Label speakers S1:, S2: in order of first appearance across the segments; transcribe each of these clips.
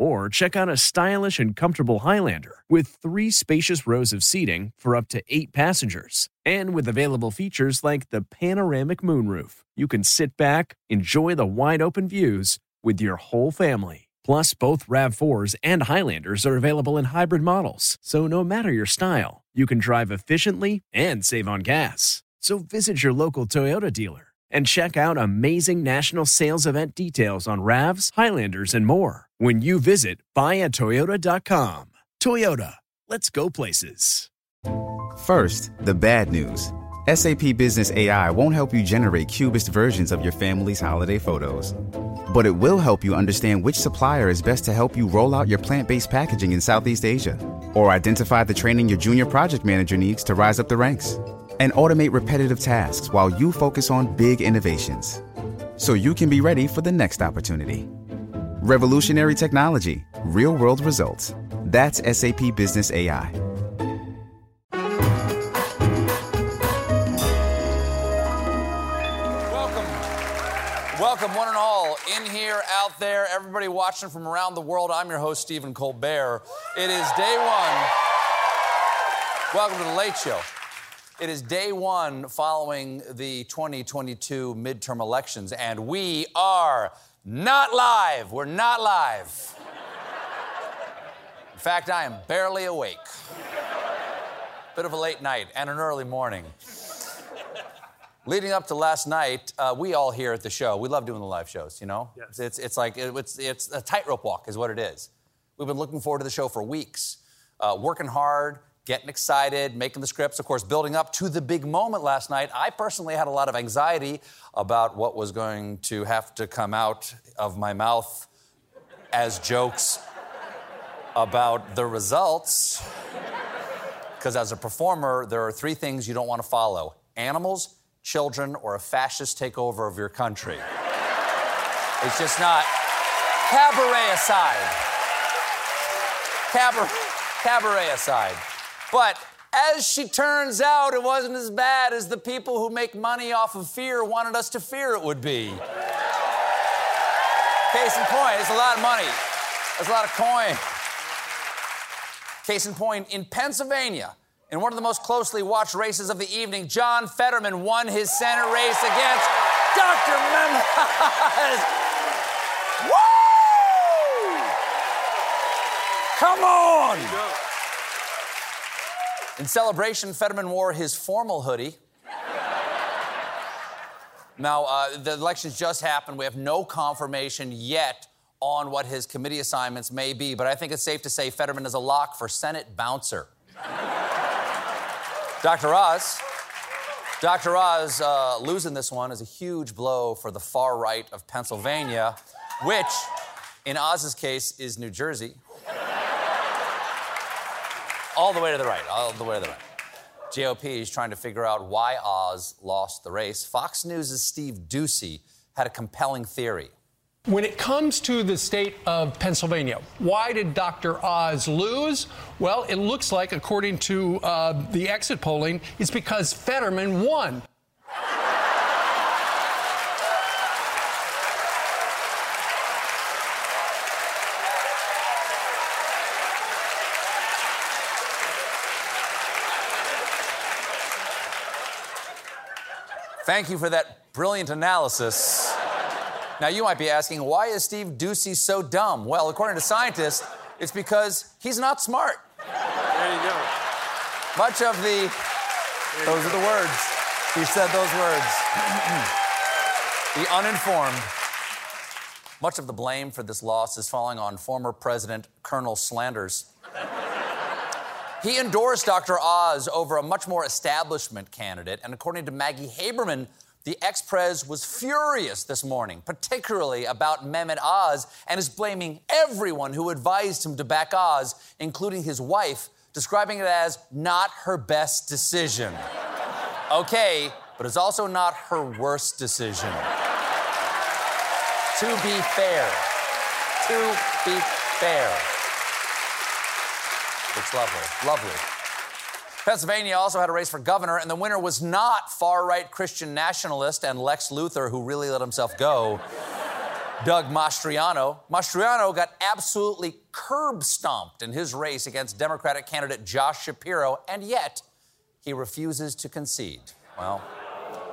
S1: Or check out a stylish and comfortable Highlander with three spacious rows of seating for up to eight passengers. And with available features like the panoramic moonroof, you can sit back, enjoy the wide open views with your whole family. Plus, both RAV4s and Highlanders are available in hybrid models, so no matter your style, you can drive efficiently and save on gas. So visit your local Toyota dealer and check out amazing national sales event details on RAVs, Highlanders, and more when you visit buyatoyota.com. Toyota, let's go places.
S2: First, the bad news. SAP Business AI won't help you generate cubist versions of your family's holiday photos. But it will help you understand which supplier is best to help you roll out your plant based packaging in Southeast Asia, or identify the training your junior project manager needs to rise up the ranks, and automate repetitive tasks while you focus on big innovations. So you can be ready for the next opportunity. Revolutionary technology, real world results. That's SAP Business AI.
S3: Welcome, Welcome, one and all, in here, out there, everybody watching from around the world. I'm your host, Stephen Colbert. It is day one. Welcome to the Late Show. It is day one following the 2022 midterm elections, and we are not live. We're not live. In fact, I am barely awake. Bit of a late night and an early morning. Leading up to last night, uh, we all here at the show, we love doing the live shows, you know?
S4: Yes.
S3: It's, it's like, it's, it's a tightrope walk, is what it is. We've been looking forward to the show for weeks, uh, working hard, getting excited, making the scripts, of course, building up to the big moment last night. I personally had a lot of anxiety about what was going to have to come out of my mouth as jokes about the results. Because as a performer, there are three things you don't want to follow animals, children, or a fascist takeover of your country. It's just not. Cabaret aside. Cabaret, cabaret aside. But as she turns out, it wasn't as bad as the people who make money off of fear wanted us to fear it would be. Case in point, it's a lot of money. It's a lot of coin. Case in point, in Pennsylvania, in one of the most closely watched races of the evening, John Fetterman won his Senate race against Dr. Mendez. Woo! Come on! In celebration, Fetterman wore his formal hoodie. now, uh, the elections just happened. We have no confirmation yet on what his committee assignments may be, but I think it's safe to say Fetterman is a lock for Senate bouncer. Dr. Oz. Dr. Oz uh, losing this one is a huge blow for the far right of Pennsylvania, which, in Oz's case, is New Jersey. All the way to the right, all the way to the right. GOP is trying to figure out why Oz lost the race. Fox News' Steve Doocy had a compelling theory.
S5: When it comes to the state of Pennsylvania, why did Dr. Oz lose? Well, it looks like, according to uh, the exit polling, it's because Fetterman won.
S3: Thank you for that brilliant analysis. Now, you might be asking, why is Steve Doocy so dumb? Well, according to scientists, it's because he's not smart.
S4: There you go.
S3: Much of the. Those are the words. He said those words. the uninformed. Much of the blame for this loss is falling on former President Colonel Slanders. He endorsed Dr. Oz over a much more establishment candidate, and according to Maggie Haberman, the ex pres was furious this morning, particularly about Mehmet Oz, and is blaming everyone who advised him to back Oz, including his wife, describing it as not her best decision. Okay, but it's also not her worst decision. to be fair. To be fair. Looks lovely. Lovely. Pennsylvania also had a race for governor, and the winner was not far right Christian nationalist and Lex Luthor, who really let himself go. Doug Mastriano. Mastriano got absolutely curb stomped in his race against Democratic candidate Josh Shapiro, and yet he refuses to concede. Well,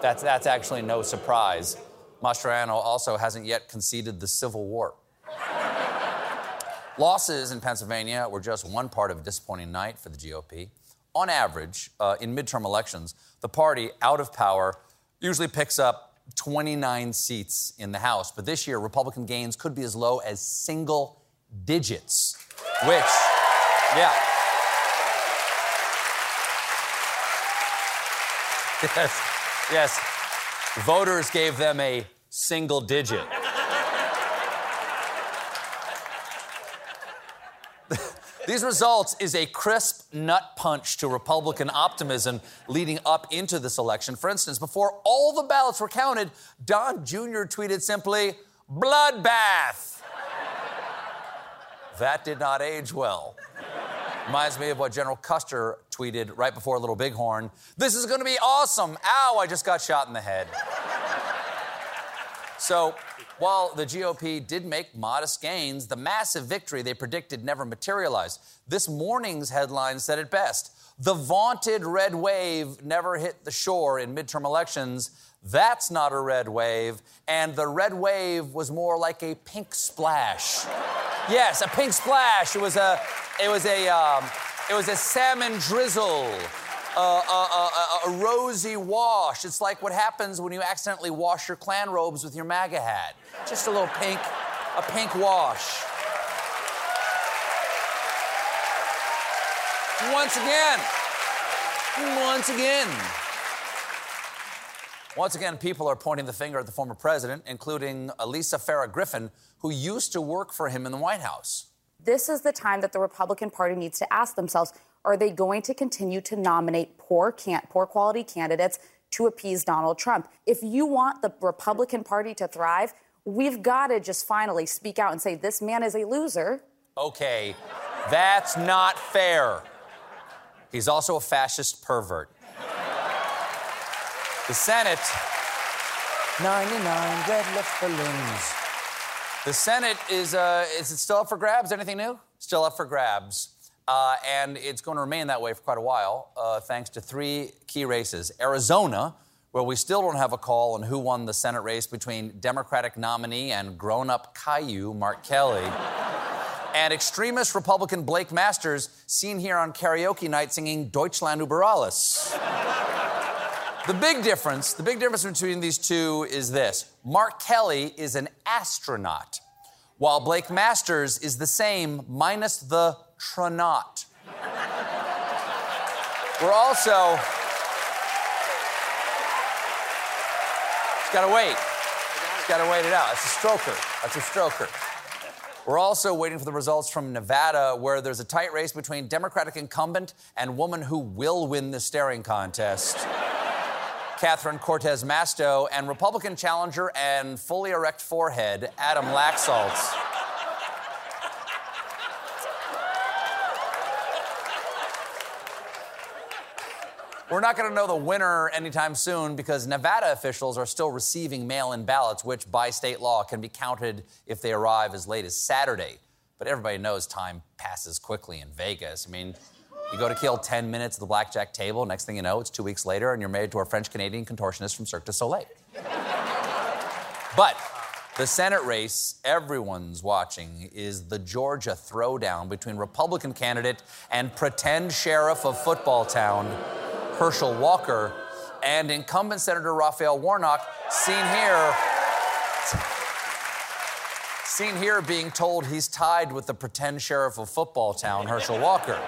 S3: that's, that's actually no surprise. Mastriano also hasn't yet conceded the Civil War. Losses in Pennsylvania were just one part of a disappointing night for the GOP. On average, uh, in midterm elections, the party out of power usually picks up 29 seats in the House. But this year, Republican gains could be as low as single digits, which, yeah. Yes, yes. Voters gave them a single digit. These results is a crisp nut punch to Republican optimism leading up into this election. For instance, before all the ballots were counted, Don Jr. tweeted simply, bloodbath. that did not age well. Reminds me of what General Custer tweeted right before Little Bighorn. This is going to be awesome. Ow, I just got shot in the head. so, while the GOP did make modest gains, the massive victory they predicted never materialized. This morning's headline said it best The vaunted red wave never hit the shore in midterm elections. That's not a red wave. And the red wave was more like a pink splash. yes, a pink splash. It was a, it was a, um, it was a salmon drizzle a, a, a, rosy wash. It's like what happens when you accidentally wash your Klan robes with your MAGA hat. Just a little pink, a pink wash. Once again, once again. Once again, people are pointing the finger at the former president, including Alyssa Farah Griffin, who used to work for him in the White House.
S4: This is the time that the Republican Party needs to ask themselves are they going to continue to nominate poor, can- poor quality candidates to appease Donald Trump? If you want the Republican Party to thrive, we've got to just finally speak out and say, this man is a loser.
S3: Okay, that's not fair. He's also a fascist pervert. The Senate, 99 red left balloons. The Senate is, uh, is it still up for grabs? Anything new? Still up for grabs. Uh, and it's going to remain that way for quite a while, uh, thanks to three key races. Arizona, where we still don't have a call on who won the Senate race between Democratic nominee and grown up Caillou, Mark Kelly. and extremist Republican Blake Masters, seen here on karaoke night singing Deutschland über alles. the big difference, the big difference between these two is this Mark Kelly is an astronaut, while Blake Masters is the same, minus the Tronot. We're also. Just gotta wait. Just gotta wait it out. That's a stroker. That's a stroker. We're also waiting for the results from Nevada, where there's a tight race between Democratic incumbent and woman who will win the staring contest. Catherine Cortez Masto, and Republican challenger and fully erect forehead, Adam Laxalt. We're not going to know the winner anytime soon because Nevada officials are still receiving mail in ballots, which by state law can be counted if they arrive as late as Saturday. But everybody knows time passes quickly in Vegas. I mean, you go to kill 10 minutes at the blackjack table, next thing you know, it's two weeks later, and you're married to a French Canadian contortionist from Cirque du Soleil. but the Senate race everyone's watching is the Georgia throwdown between Republican candidate and pretend sheriff of football town, Herschel Walker and incumbent Senator Raphael Warnock, seen here. Seen here being told he's tied with the pretend sheriff of football town, Herschel Walker.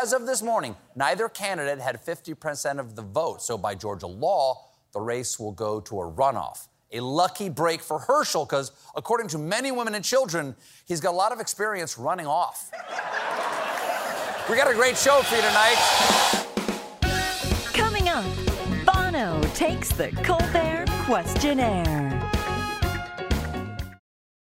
S3: As of this morning, neither candidate had 50% of the vote, so by Georgia law, the race will go to a runoff. A lucky break for Herschel, because according to many women and children, he's got a lot of experience running off. We got a great show for you tonight.
S6: Takes the Colbert Questionert.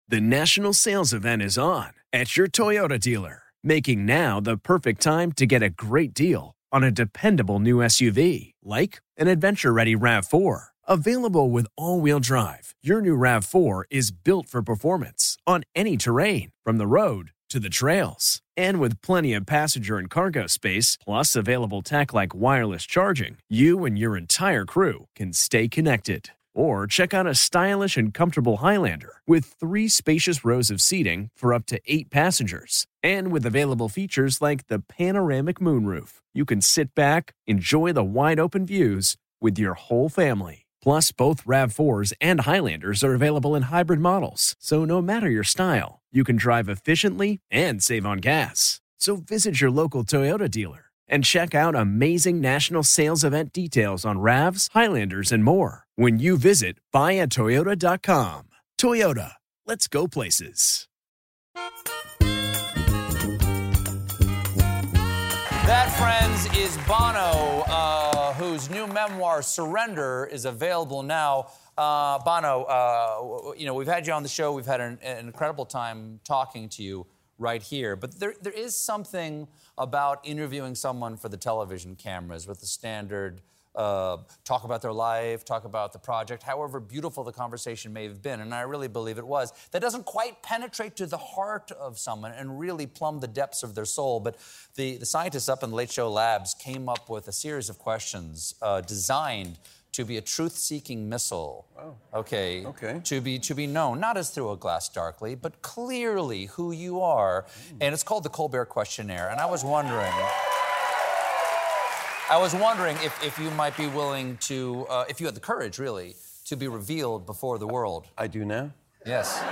S1: The national sales event is on at your Toyota dealer, making now the perfect time to get a great deal on a dependable new SUV like an adventure ready RAV4. Available with all wheel drive, your new RAV4 is built for performance on any terrain, from the road to the trails. And with plenty of passenger and cargo space, plus available tech like wireless charging, you and your entire crew can stay connected. Or check out a stylish and comfortable Highlander with three spacious rows of seating for up to eight passengers. And with available features like the panoramic moonroof, you can sit back, enjoy the wide open views with your whole family. Plus, both RAV4s and Highlanders are available in hybrid models, so no matter your style, you can drive efficiently and save on gas. So visit your local Toyota dealer and check out amazing national sales event details on RAVs, Highlanders, and more when you visit buyatoyota.com. Toyota, let's go places.
S3: That, friends, is Bono, uh, memoir, Surrender, is available now. Uh, Bono, uh, you know, we've had you on the show. We've had an, an incredible time talking to you right here. But there, there is something about interviewing someone for the television cameras with the standard uh, talk about their life, talk about the project, however beautiful the conversation may have been, and I really believe it was, that doesn't quite penetrate to the heart of someone and really plumb the depths of their soul. But the, the scientists up in the Late Show Labs came up with a series of questions uh, designed to be a truth-seeking missile. Okay.
S7: Okay.
S3: To be to be known not as through a glass darkly, but clearly who you are, and it's called the Colbert Questionert. And I was wondering. I was wondering if, if you might be willing to, uh, if you had the courage, really, to be revealed before the world.
S7: I do now.
S3: Yes.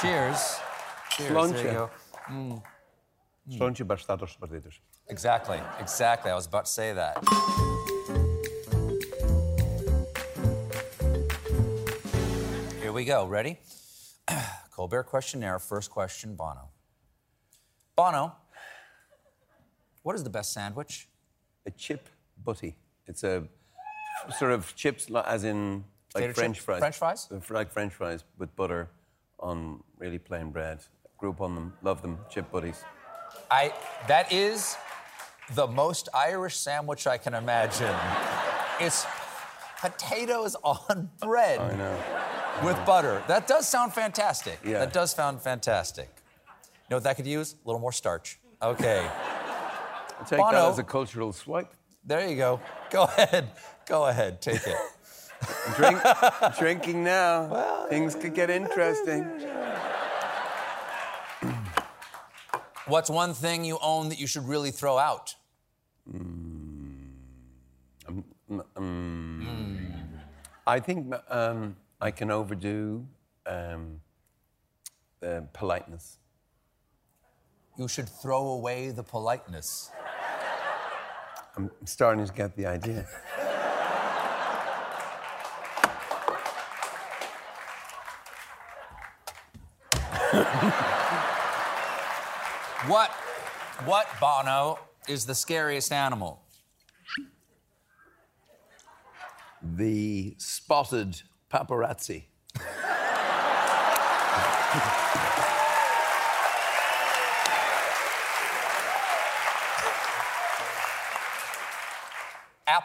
S3: Cheers. Cheers. There you go.
S7: Bastados partidos.
S3: Exactly. Exactly. I was about to say that. Here we go. Ready? Colbert questionert. First question, Bono. Bono, what is the best sandwich?
S7: A chip butty. It's a sort of chips, as in like
S3: Potato
S7: French
S3: chip?
S7: fries.
S3: French fries?
S7: Uh, Like French fries with butter on really plain bread. Grew up on them, love them, chip butties.
S3: I that is the most Irish sandwich I can imagine. It's potatoes on bread
S7: I know.
S3: with butter. That does sound fantastic.
S7: Yeah.
S3: That does sound fantastic. You know what that could use? A little more starch. Okay.
S7: I'll take
S3: Bono.
S7: that as a cultural swipe.
S3: There you go. Go ahead. Go ahead. Take it.
S7: Drink, drinking now. Well, Things could get interesting.
S3: What's one thing you own that you should really throw out?
S7: I think um, I can overdo um, uh, politeness.
S3: You should throw away the politeness.
S7: I'm starting to get the idea.
S3: What, what, Bono, is the scariest animal?
S7: The spotted paparazzi.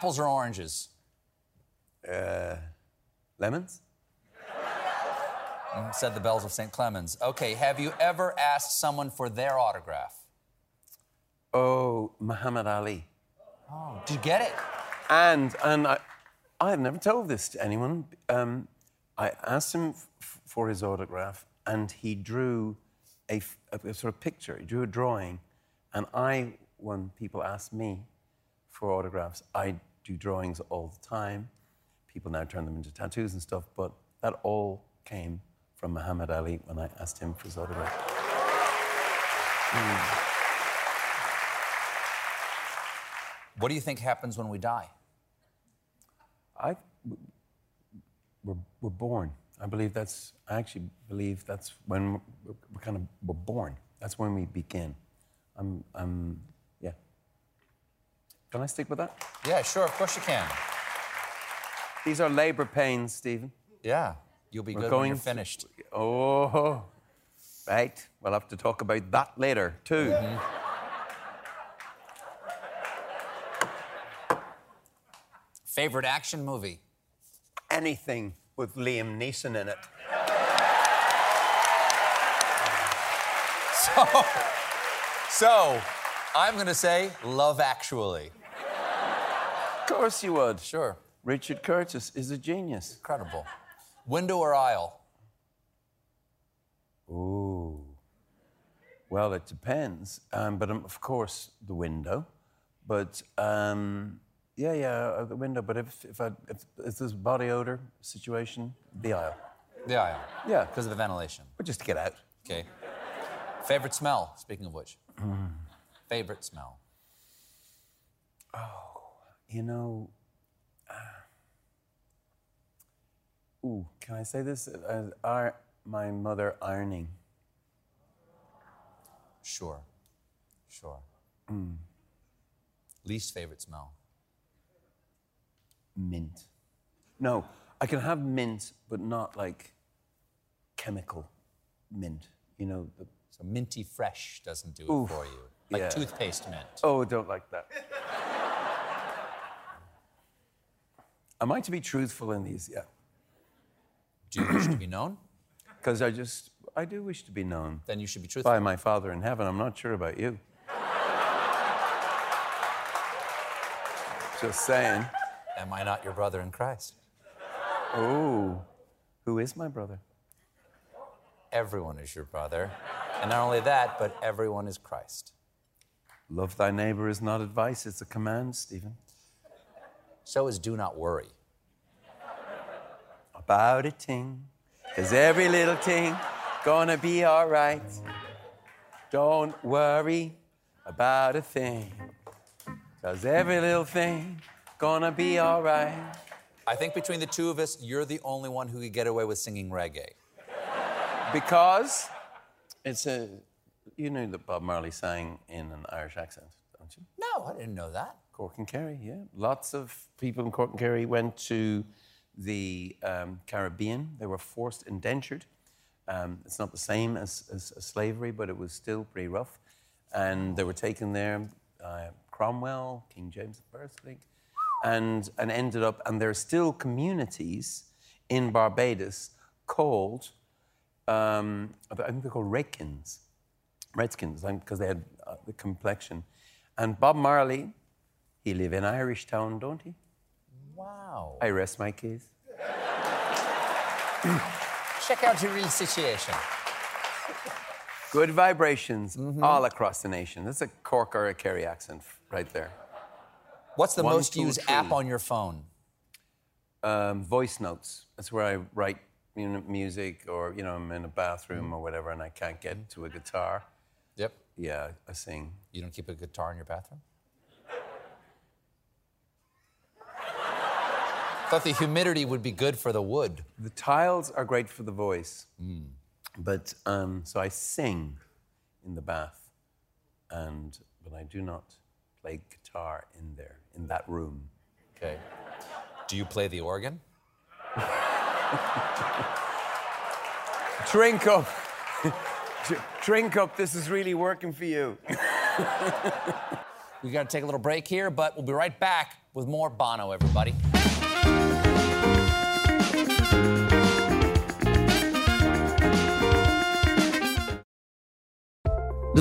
S3: Apples or oranges?
S7: Lemons?
S3: Said the bells of St. Clement's. Okay, have you ever asked someone for their autograph?
S7: Oh, Muhammad Ali.
S3: Oh, did you get it?
S7: And and I, I have never told this to anyone. Um, I asked him f- for his autograph, and he drew a a sort of picture. He drew a drawing, and I, when people ask me for autographs, I do drawings all the time. People now turn them into tattoos and stuff, but that all came from Muhammad Ali when I asked him for his autograph. Hmm.
S3: What do you think happens when we die?
S7: I, we're, we're born. I believe that's, I actually believe that's when we're, we're kind of, we're born. That's when we begin. I'm, I'm Can I stick with that?
S3: Yeah, sure, of course you can.
S7: These are labor pains, Stephen.
S3: Yeah, you'll be
S7: We're
S3: good when
S7: going
S3: you're
S7: to-
S3: finished.
S7: Oh, right. We'll have to talk about that later, too.
S3: Mm-hmm. Favorite action movie?
S7: Anything with Liam Neeson in it.
S3: So, so I'm going to say Love Actually.
S7: Of course you would.
S3: Sure,
S7: Richard Curtis is a genius.
S3: incredible. Window or aisle?
S7: Ooh. Well, it depends. Um, but um, of course, the window. But um, yeah, yeah, uh, the window. But if if, I, if if there's body odor situation, the aisle.
S3: The aisle.
S7: Yeah.
S3: Because of the ventilation.
S7: Or just to get out.
S3: Okay. Favorite smell, speaking of which? Favorite smell?
S7: You know. Uh, ooh, can I say this? Uh, our, my mother ironing.
S3: Sure. Sure. Least favorite smell?
S7: mint. No, I can have mint, but not like chemical mint. You know, the,
S3: So minty fresh doesn't do it for you. Like
S7: yeah.
S3: toothpaste mint.
S7: oh, don't like that. Am I to be truthful in these? Yeah.
S3: Do you wish to be known?
S7: Because I just, I do wish to be known
S3: Then you should be truthful.
S7: by my Father in heaven. I'm not sure about you. Just saying.
S3: Am I not your brother in Christ?
S7: Oh, who is my brother?
S3: Everyone is your brother. And not only that, but everyone is Christ.
S7: Love thy neighbor is not advice, it's a command, Stephen.
S3: So is do not worry.
S7: about a ting. Cause every little thing gonna be alright. Don't worry about a thing. Cause every little thing gonna be alright.
S3: I think between the two of us, you're the only one who could get away with singing reggae.
S7: Because it's a you knew that Bob Marley sang in an Irish accent, don't you?
S3: No, I didn't know that.
S7: Cork and Kerry, yeah. Lots of people in Cork and Kerry went to the um, Caribbean. They were forced indentured. Um, it's not the same as, as, as slavery, but it was still pretty rough. And they were taken there, uh, Cromwell, King James I, I think, and, and ended up, and there are still communities in Barbados called, um, I think they're called Redskins. Redskins, because they had uh, the complexion. And Bob Marley, he live in Irish Town, don't he?
S3: Wow.
S7: I rest my case.
S3: Check out your real situation.
S7: Good vibrations all across the nation. That's a Cork or a Kerry accent right there.
S3: What's the
S7: One,
S3: most
S7: two,
S3: used
S7: three.
S3: app on your phone?
S7: Um, voice notes. That's where I write you know, music, or you know, I'm in a bathroom or whatever, and I can't get to a guitar.
S3: Yep.
S7: Yeah, I sing.
S3: You don't keep a guitar in your bathroom? Thought the humidity would be good for the wood.
S7: The tiles are great for the voice, but um, so I sing in the bath, and but I do not play guitar in there in that room.
S3: Okay. Do you play the organ?
S7: Drink up, drink up. This is really working for you.
S3: We got to take a little break here, but we'll be right back with more Bono, everybody.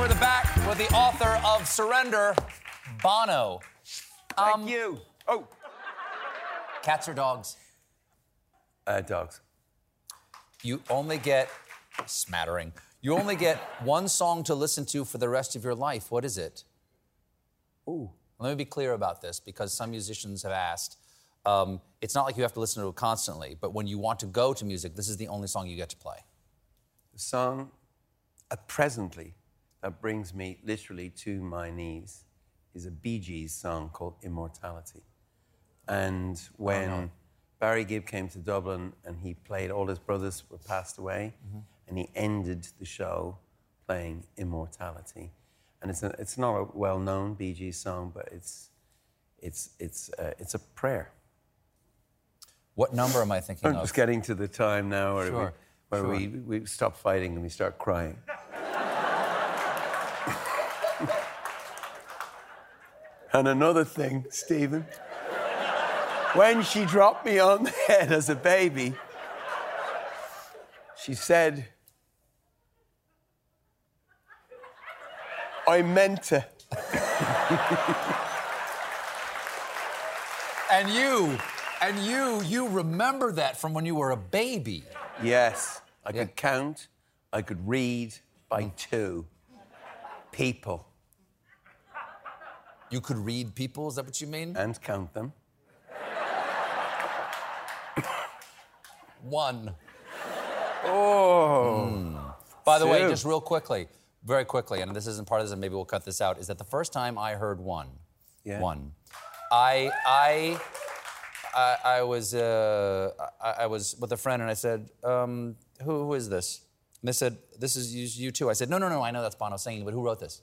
S3: We're the back with the author of Surrender, Bono.
S7: Thank you. Oh,
S3: Cats or dogs?
S7: uh, dogs.
S3: You only get smattering. You only get one song to listen to for the rest of your life. What is it?
S7: Ooh.
S3: Let me be clear about this because some musicians have asked. Um, it's not like you have to listen to it constantly, but when you want to go to music, this is the only song you get to play.
S7: The song at presently that brings me literally to my knees is a Bee Gees song called Immortality. And when Barry Gibb came to Dublin and he played, all his brothers were passed away, and he ended the show playing Immortality. And it's, a, it's not a well known Bee Gees song, but it's, it's, it's, uh, it's a prayer.
S3: What number am I thinking
S7: I'm
S3: of?
S7: just getting to the time now where,
S3: Sure,
S7: we, where
S3: sure.
S7: we, we stop fighting and we start crying. and another thing, Stephen, when she dropped me on the head as a baby, she said, I meant to.
S3: And you, and you, you remember that from when you were a baby.
S7: Yes, I
S3: Yeah.
S7: could count, I could read by mm. two. People.
S3: You could read people, is that what you mean?
S7: and count them.
S3: One.
S7: Oh.
S3: By the way, just real quickly, very quickly, and this isn't part of this, and maybe we'll cut this out, is that the first time I heard one,
S7: Yeah.
S3: one, I, I, I, I was, uh, I, I was with a friend, and I said, um, who, who is this? And they said, this is you, you too. I said, no, no, no, I know that's Bono singing, but who wrote this?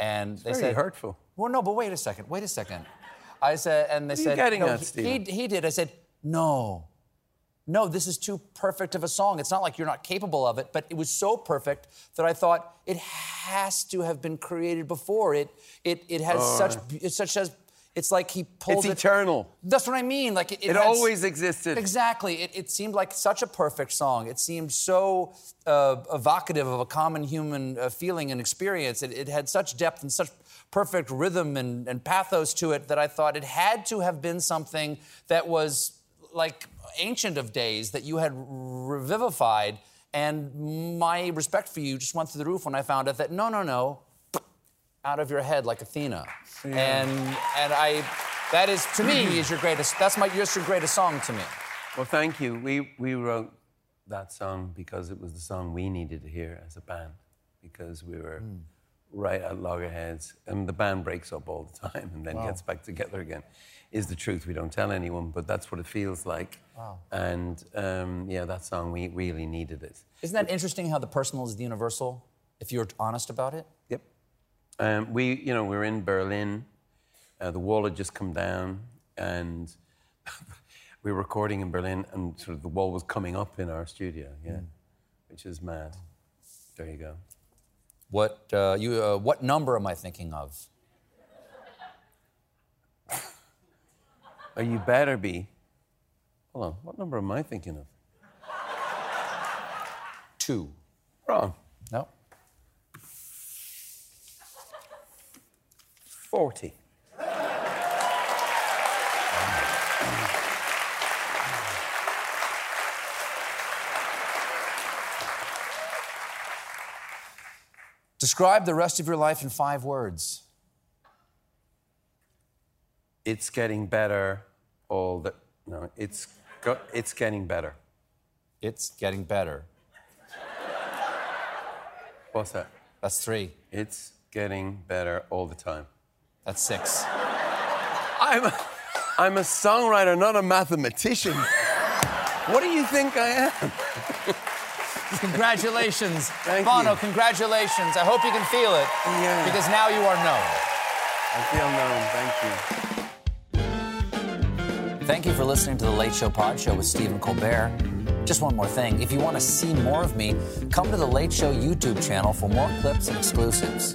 S3: And they
S7: Very
S3: said,
S7: hurtful.
S3: Well, no, but wait a second. Wait a second. I said, and they
S7: What are you
S3: said, no,
S7: at,
S3: he- he, he did. I said, no, no, this is too perfect of a song. It's not like you're not capable of it, but it was so perfect that I thought it has to have been created before. It, it, it has oh. such, it's such as, it's like he pulled
S7: It's
S3: it.
S7: eternal.
S3: That's what I mean. Like it,
S7: It
S3: had
S7: always existed.
S3: Exactly. It, it seemed like such a perfect song. It seemed so uh, evocative of a common human uh, feeling and experience. It, it had such depth and such perfect rhythm and, and pathos to it that I thought it had to have been something that was like ancient of days that you had revivified. And my respect for you just went through the roof when I found out that no, no, no, out of your head like Athena. And and I that is to me is your greatest that's my just your greatest song to me.
S7: Well, thank you. We, we wrote that song because it was the song we needed to hear as a band because we were right at loggerheads. And the band breaks up all the time and then gets back together again. Is the truth. We don't tell anyone, but that's what it feels like. wow. And um, yeah, that song, we really needed it.
S3: Isn't that interesting how the personal is the universal if you're honest about it?
S7: Um, we, you know, we were in Berlin. Uh, the wall had just come down, and we were recording in Berlin, and sort of the wall was coming up in our studio. Yeah, which is mad. There you go.
S3: What uh, you uh, what number am I thinking of?
S7: Are you better be. Hold on. What number am I thinking of?
S3: Two.
S7: Wrong.
S3: No.
S7: Forty.
S3: Describe the rest of your life in five words.
S7: It's getting better. All the no. It's go, it's getting better.
S3: It's getting better.
S7: What's that?
S3: That's three.
S7: It's getting better all the time.
S3: That's six.
S7: I'm a, I'm a songwriter, not a mathematician. what do you think I am?
S3: Congratulations.
S7: Thank
S3: Bono,
S7: you.
S3: congratulations. I hope you can feel it.
S7: Yeah.
S3: Because now you are known.
S7: I feel known. Thank you.
S3: Thank you for listening to the Late Show Pod Show with Stephen Colbert. Just one more thing. If you want to see more of me, come to the Late Show YouTube channel for more clips and exclusives.